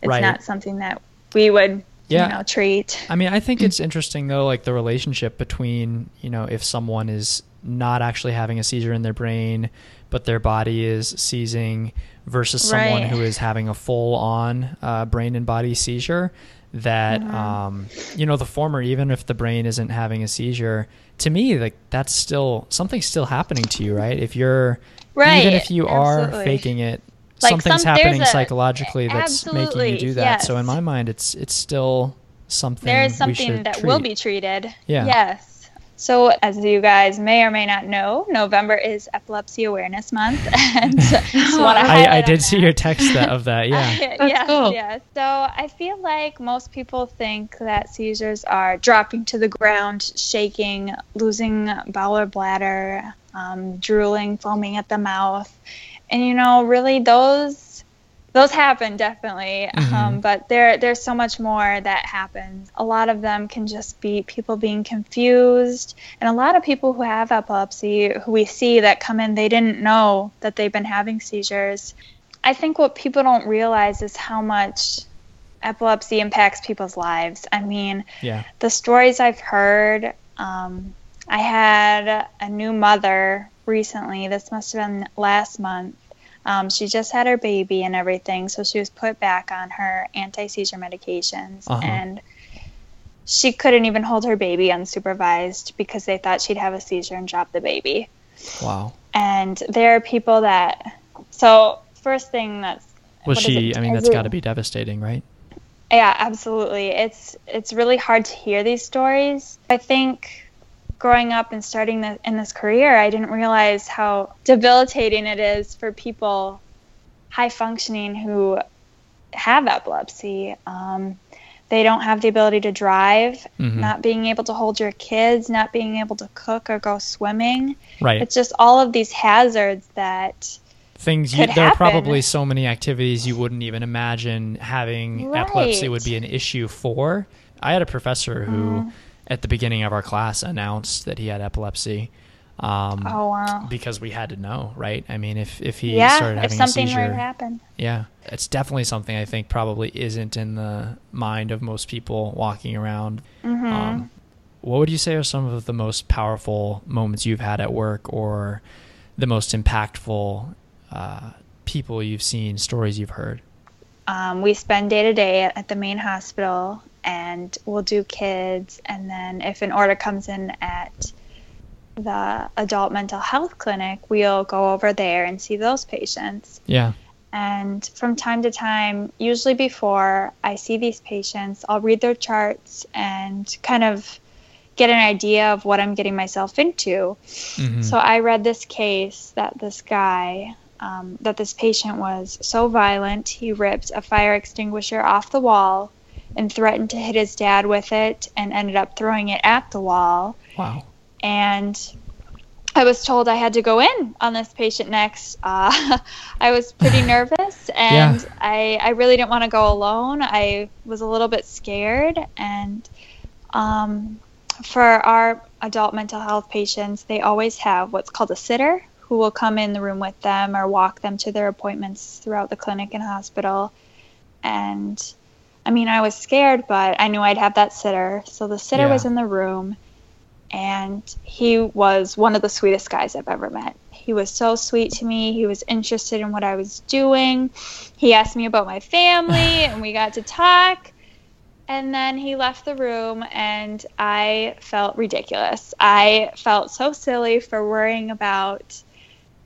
It's Right. not something that we would, Yeah. you know, treat. I mean, I think it's interesting though, like the relationship between you know if someone is not actually having a seizure in their brain, but their body is seizing, versus someone who is having a full-on uh, brain and body seizure. That Mm-hmm. um, you know, the former, even if the brain isn't having a seizure, to me, like that's still something's still happening to you, right? If you're Right. even if you are faking it, Like something's some- happening a- psychologically that's making you do that. So in my mind, it's it's still something There is something that will be treated. Yeah. Yes. So, as you guys may or may not know, November is Epilepsy Awareness Month, <laughs> and <laughs> just I, I did see your text that, of that. <laughs> Yeah. yes, cool. yes. So I feel like most people think that seizures are dropping to the ground, shaking, losing bowel or bladder, um, drooling, foaming at the mouth, and you know, really those those happen definitely. Mhm. Um, but there there's so much more that happens. A lot of them can just be people being confused, and a lot of people who have epilepsy, who we see that come in, they didn't know that they've been having seizures. I think what people don't realize is how much epilepsy impacts people's lives. I mean, Yeah. the stories I've heard, um, I had a new mother recently. This must have been last month. Um, she just had her baby and everything, so she was put back on her anti seizure medications. Uh-huh. And she couldn't even hold her baby unsupervised because they thought she'd have a seizure and drop the baby. Wow. And there are people that. So first thing that's Was she? I mean, that's got to be devastating, right? Yeah, absolutely. It's it's really hard to hear these stories. I think growing up and starting the, in this career, I didn't realize how debilitating it is for people high functioning who have epilepsy. Um, they don't have the ability to drive, Mhm. not being able to hold your kids, not being able to cook or go swimming. Right. It's just all of these hazards that Things you, there are probably so many activities you wouldn't even imagine having epilepsy would be an issue for. I had a professor who, Mm-hmm. At the beginning of our class, announced that he had epilepsy. Um, oh wow. Because we had to know, right? I mean, if if he Yeah, started if having something a seizure, to happen. yeah, it's definitely something I think probably isn't in the mind of most people walking around. Mm-hmm. Um, what would you say are some of the most powerful moments you've had at work, or the most impactful uh, people you've seen, stories you've heard? um, we spend day to day at the main hospital and we'll do kids. And then if an order comes in at the adult mental health clinic we'll go over there and see those patients. Yeah, and from time to time usually before i see these patients i'll read their charts and kind of get an idea of what i'm getting myself into. Mhm. so I read this case that this guy, um, that this patient was so violent, he ripped a fire extinguisher off the wall and threatened to hit his dad with it and ended up throwing it at the wall. wow. And I was told I had to go in on this patient next. Uh, <laughs> I was pretty <laughs> nervous and Yeah. I, I really didn't want to go alone. I was a little bit scared. And um, for our adult mental health patients, they always have what's called a sitter who will come in the room with them or walk them to their appointments throughout the clinic and hospital. And I mean, I was scared, but I knew I'd have that sitter. So the sitter Yeah. was in the room, and he was one of the sweetest guys I've ever met. He was so sweet to me. He was interested in what I was doing. He asked me about my family, <laughs> and we got to talk. And then he left the room, and I felt ridiculous. I felt so silly for worrying about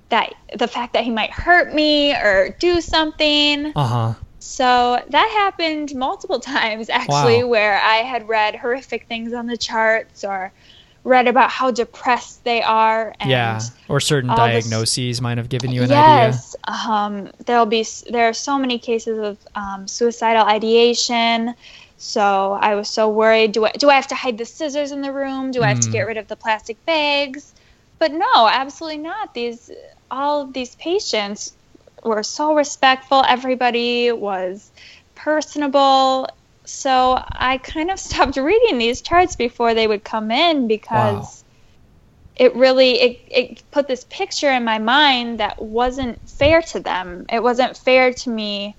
that the fact that he might hurt me or do something. Uh huh. So that happened multiple <laughs> times actually, Wow. where I had read horrific things on the charts or read about how depressed they are. And Yeah, or certain this- diagnoses might have given you an idea. yes, um, there'll be there are so many cases of um, suicidal ideation. So I was so worried. Do I do I have to hide the scissors in the room? Do I have to Mm. get rid of the plastic bags? But no, absolutely not. These all of these patients were so respectful. Everybody was personable. So I kind of <laughs> stopped reading these charts before they would come in because it really it, it put this picture in my mind that wasn't fair to them. It wasn't fair to me.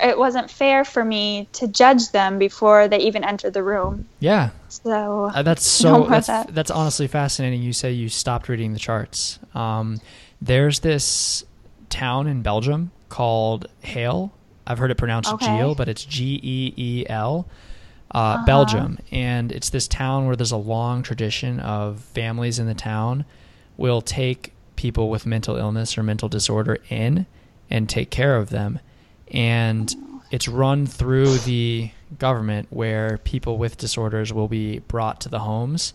It wasn't fair for me to judge them before they even entered the room. Yeah, So Uh, that's so. That's, that. that's honestly fascinating. You say you stopped reading the charts. Um, there's this town in Belgium called Geel. I've heard it pronounced Okay. Geel, but it's G E E L. Uh, Uh-huh. Belgium, and it's this town where there's a long tradition of families in the town will take people with mental illness or mental disorder in and take care of them, and it's run through the government where people with disorders will be brought to the homes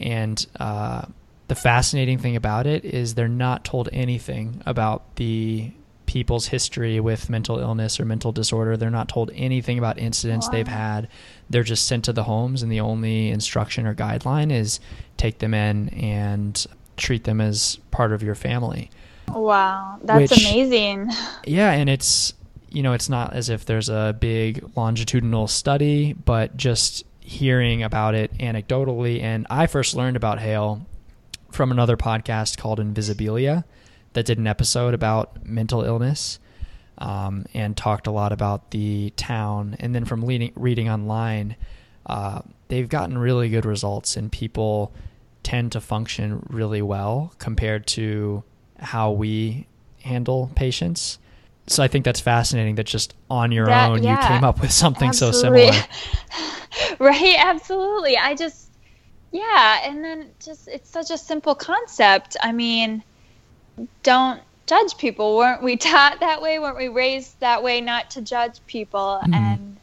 and uh, the fascinating thing about it is they're not told anything about the people's history with mental illness or mental disorder they're not told anything about incidents they've had they're just sent to the homes and the only instruction or guideline is take them in and treat them as part of your family wow, that's Which- amazing. yeah, and it's you know, it's not as if there's a big longitudinal study, but just hearing about it anecdotally. And I first learned about Geel from another podcast called Invisibilia that did an episode about mental illness um, and talked a lot about the town. And then from leading, reading online, uh, they've gotten really good results, and people tend to function really well compared to how we handle patients. So I think that's fascinating that just on your That- own yeah, you came up with something so Absolutely. similar. <laughs> right, absolutely. I just, yeah, and then just it's such a simple concept. I mean, don't judge people. Weren't we <laughs> taught that way? Weren't we raised that way not to judge people? Mhm. And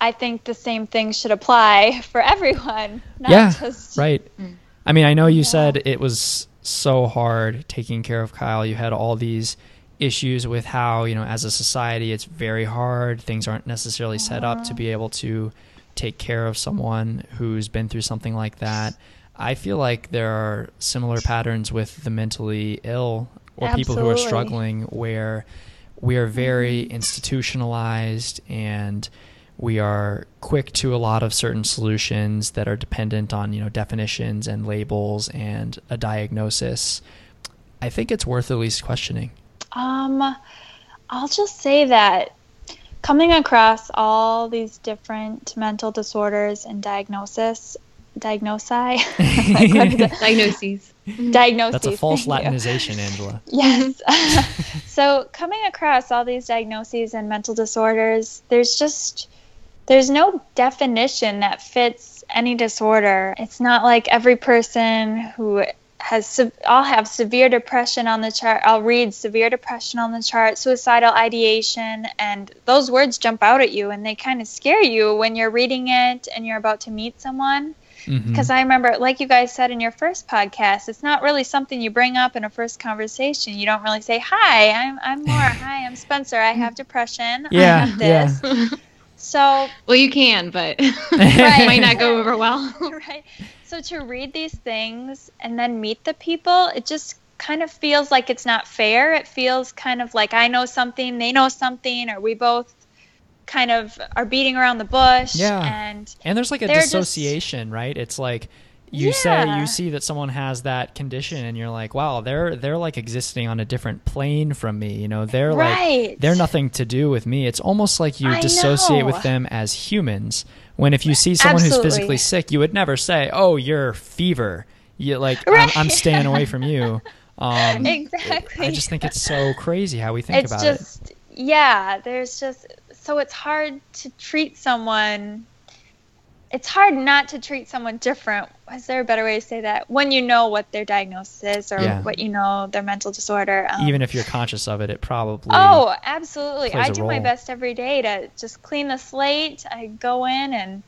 I think the same thing should apply <laughs> for everyone. Not yeah, just, right. <laughs> I mean, I know you Yeah. said it was so hard taking care of Kyle. You had all these issues with how, you know, as a society, it's very hard. Things aren't necessarily set up to be able to take care of someone who's been through something like that. I feel like there are similar patterns with the mentally ill or people who are struggling where we are very institutionalized and we are quick to a lot of certain solutions that are dependent on you know definitions and labels and a diagnosis. I think it's worth at least questioning. Um, I'll just say that coming across all these different mental disorders and diagnosis, diagnosi, Like, what is it? Diagnoses. diagnoses. that's a false thank you. latinization angela <laughs> Yes. <laughs> so coming across all these diagnoses and mental disorders, there's just there's no definition that fits any disorder. It's not like every person who has se- I'll have severe depression on the chart. I'll read severe depression on the chart, suicidal ideation, and those words jump out at you and they kind of scare you when you're reading it and you're about to meet someone mm-hmm. because I remember, like you guys said in your first podcast, it's not really something you bring up in a first conversation. You don't really say, "Hi, I'm I'm Laura. <laughs> Hi, I'm Spencer. I have depression. I have this." <laughs> So, well, you can, but <laughs> Right. might not go over well. right. So to read these things and then meet the people, it just kind of feels like it's not fair. It feels kind of like I know something, they know something, or we both kind of are beating around the bush. Yeah. And and there's like a They're just- dissociation right it's like you say you see that someone has that condition and you're like wow they're they're like existing on a different plane from me you know they're like they're nothing to do with me it's almost like you I dissociate know. with them as humans when if you see someone who's physically sick you would never say oh you're fever. You like I'm, I'm staying away from you. <laughs> Um exactly. i just think it's so crazy how we think it's about it. just yeah there's just so it's hard to treat someone it's hard not to treat someone different. Is there a better way to say that? When you know what their diagnosis is or Yeah. what you know their mental disorder um, even if you're conscious of it it probably oh absolutely. i do my best every day to just clean the slate. I go in and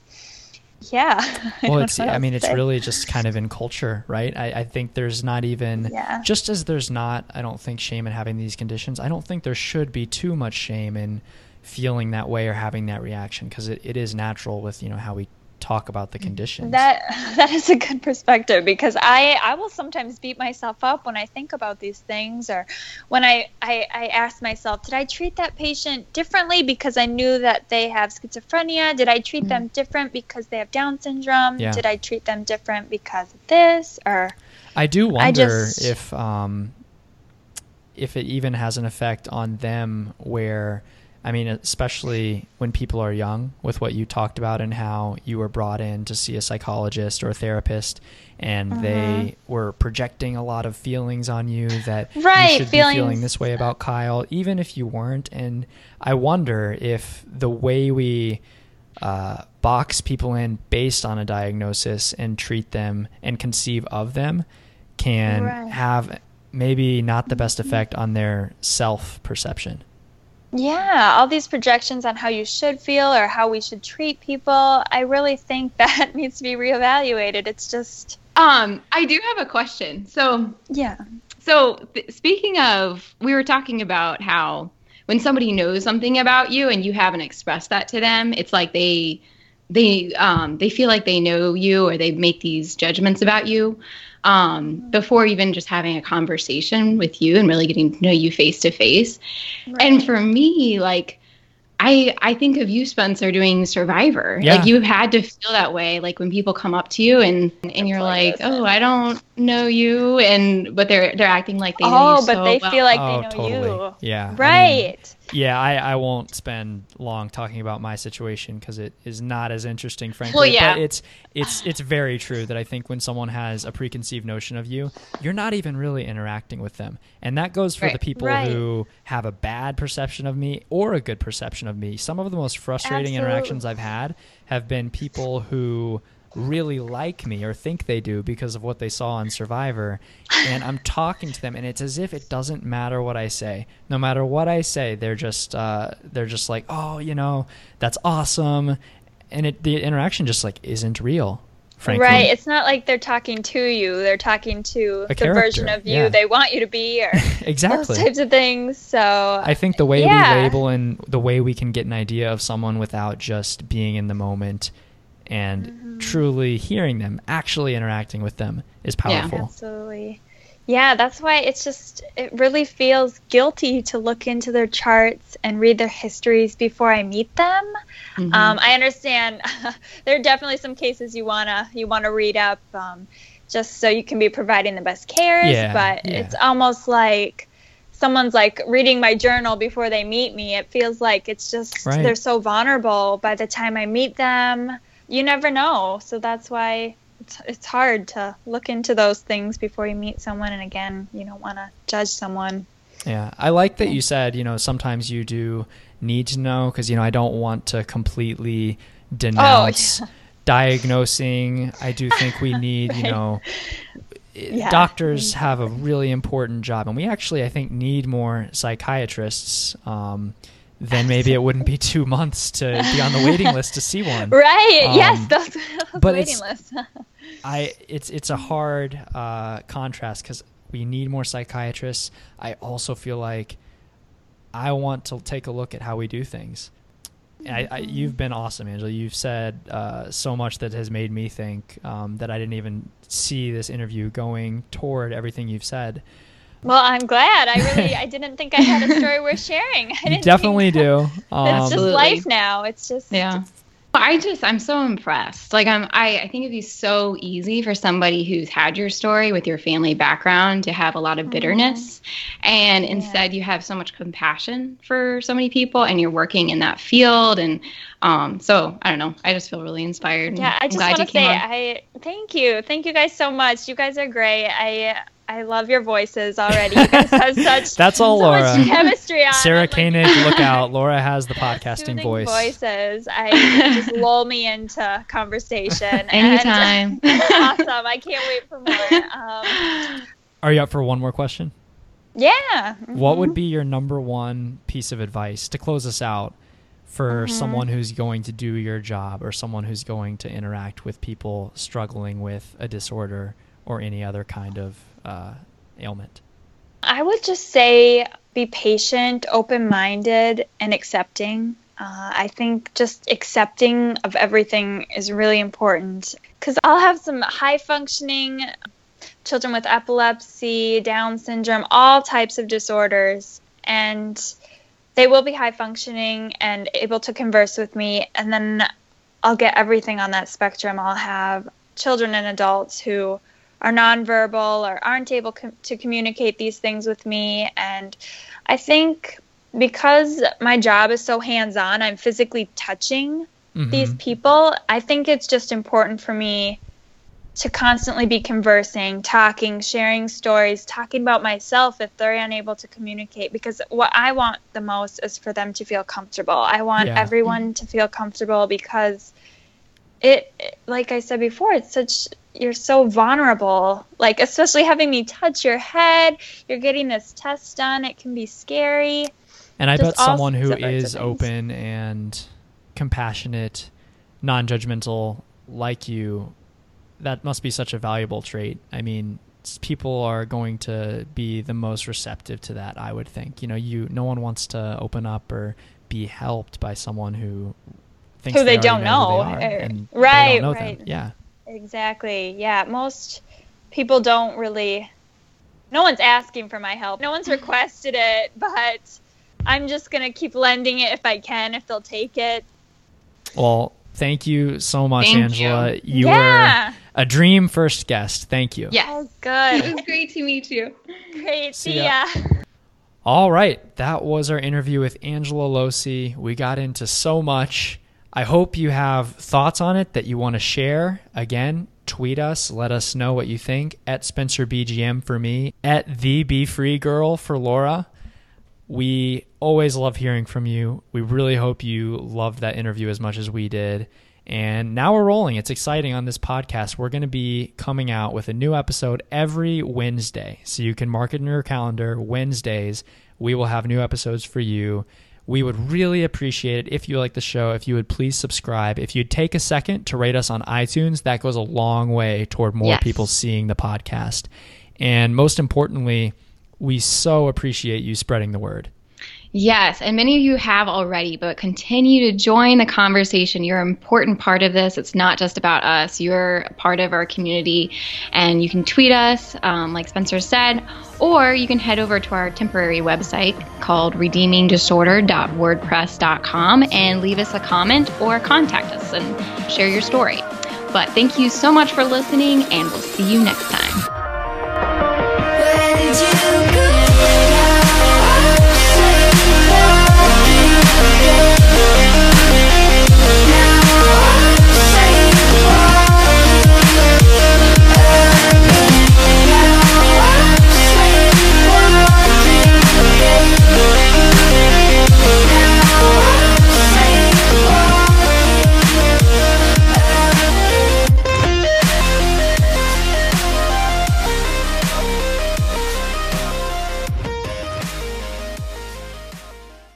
yeah. I <laughs> well it's i mean it's really just kind of in culture right? I, I think there's not even Yeah. just as there's not i don't think shame in having these conditions. I don't think there should be too much shame in feeling that way or having that reaction because it, it is natural with you know how we talk about the conditions That <laughs> that is a good perspective because I I will sometimes beat myself up when I think about these things or when I I, I ask myself, did I treat that patient differently because I knew that they have schizophrenia? Did I treat them different because they have Down syndrome? Yeah. Did I treat them different because of this? Or I do wonder I just- if um, if it even has an effect on them. Where I mean, especially when people are young, with what you talked about and how you were brought in to see a psychologist or a therapist, and Uh-huh. they were projecting a lot of feelings on you that Right, you should be feeling this way about Kyle, even if you weren't. And I wonder if the way we uh, box people in based on a diagnosis and treat them and conceive of them can Right. have maybe not the best effect on their self perception. Yeah, all these projections on how you should feel or how we should treat people, I really think <laughs> that needs to be reevaluated. It's just Um, I do have a question. So, yeah. so th- speaking of, we were talking about how when somebody knows something about you and you haven't expressed that to them, it's like they they um, they feel like they know you or they make these judgments about you um, before even just having a conversation with you and really getting to know you face to face. And for me, like I I think of you, Spencer, doing Survivor. Yeah. Like you had to feel that way. Like when people come up to you and and you're like, oh, I don't know you, and but they're they're acting like they know oh, you but so they well. feel like oh, they know totally. you. Yeah. I mean, Right. Yeah, I, I won't spend long talking about my situation because it is not as interesting, frankly. Well, yeah. But it's it's it's very true that I think when someone has a preconceived notion of you, you're not even really interacting with them, and that goes for Right. the people Right. who have a bad perception of me or a good perception of me. Some of the most frustrating interactions I've had have been people who really like me or think they do because of what they saw on Survivor. And I'm talking to them and it's as if it doesn't matter what I say. No matter what I say, they're just uh, they're just like, "Oh, you know, that's awesome." And it the interaction just like isn't real. Frankly. Right. It's not like they're talking to you. They're talking to A the version of you yeah. they want you to be or <laughs> exactly. those types of things. So I think the way Yeah. we label and the way we can get an idea of someone without just being in the moment and Mm-hmm. truly hearing them, actually interacting with them is powerful. Absolutely. Yeah, that's why it's just, it really feels guilty to look into their charts and read their histories before I meet them. Mhm. Um, I understand <laughs> there are definitely some cases you wanna you wanna read up um, just so you can be providing the best cares, Yeah, but yeah. it's almost like someone's like reading my journal before they meet me. It feels like it's just Right. they're so vulnerable by the time I meet them. You never know, so that's why it's, it's hard to look into those things before you meet someone. And again, you don't want to judge someone. Yeah, I like that you said, you know, sometimes you do need to know because, you know, I don't want to completely denounce diagnosing. I do think we <laughs> need, you know, Yeah. doctors have a really important job, and we actually, I think, need more psychiatrists. Um, then maybe it wouldn't be two months to be on the waiting list to see one. <laughs> Right? yes, Um, those, those but waiting it's- lists. <laughs> I it's it's a hard uh, contrast because we need more psychiatrists. I also feel like I want to take a look at how we do things. I, I, you've been awesome, Angela. You've said uh, so much that has made me think um, that I didn't even see this interview going toward everything you've said. Well, I'm glad. I really, <laughs> I didn't think I had a story worth sharing. I didn't definitely think- do. <laughs> It's Um, just life now. It's just Yeah. I just I'm so impressed. Like I'm I, I think it'd be so easy for somebody who's had your story with your family background to have a lot of bitterness. And instead you have so much compassion for so many people and you're working in that field and um so I don't know. I just feel really inspired. Yeah, I just want to say, on. I thank you, thank you guys so much. You guys are great. I I love your voices already. You guys have <laughs> such That's all, so Laura. much chemistry on. Sarah I'm like, Koenig, <laughs> look out. Laura has the podcasting soothing voice. voices. I <laughs> just lull me into conversation. and- Anytime. awesome. I can't wait for more. Um, Are you up for one more question? yeah. What mhm. would be your number one piece of advice to close us out for Mm-hmm. someone who's going to do your job or someone who's going to interact with people struggling with a disorder or any other kind of uh, ailment? I would just say be patient, open minded, and accepting. Uh, I think just accepting of everything is really important because I'll have some high functioning children with epilepsy, Down syndrome, all types of disorders, and they will be high functioning and able to converse with me. And then I'll get everything on that spectrum. I'll have children and adults who are nonverbal or aren't able com- to communicate these things with me. And I think because my job is so hands on, I'm physically touching these Mhm. people. I think it's just important for me to constantly be conversing, talking, sharing stories, talking about myself if they're unable to communicate. Because what I want the most is for them to feel comfortable. I want Yeah. everyone to feel comfortable because it, like I said before, it's such, you're so vulnerable. Like, especially having me touch your head, you're getting this test done, it can be scary. And I Just bet someone who is open and compassionate, non judgmental like you, that must be such a valuable trait. I mean, people are going to be the most receptive to that, I would think. You know, you no one wants to open up or be helped by someone who thinks Who they already don't know, they are, eh, they right, don't know right. them. Yeah. Exactly. Yeah. Most people don't really. No one's asking for my help. No one's <laughs> requested it, but I'm just gonna keep lending it if I can, if they'll take it. Well, thank you so much, Thank Angela. you. You yeah. were a dream first guest. Thank you. Yeah. Oh, good. It was great to meet you. Great. See See ya. ya. All right, that was our interview with Angela Posey. We got into so much. I hope you have thoughts on it that you want to share. Again, tweet us, let us know what you think at Spencer BGM for me, at the Be Free Girl for Laura. We always love hearing from you. We really hope you loved that interview as much as we did. And now we're rolling. It's exciting on this podcast. We're going to be coming out with a new episode every Wednesday. So you can mark it in your calendar. Wednesdays, we will have new episodes for you. We would really appreciate it if you like the show, if you would please subscribe. If you'd take a second to rate us on iTunes, that goes a long way toward more Yes. people seeing the podcast. And most importantly, we so appreciate you spreading the word. Yes, and many of you have already, but continue to join the conversation. You're an important part of this. It's not just about us. You're a part of our community, and you can tweet us, um, like Spencer said, or you can head over to our temporary website called redeemingdisorder.wordpress.com and leave us a comment or contact us and share your story. But thank you so much for listening, and we'll see you next time.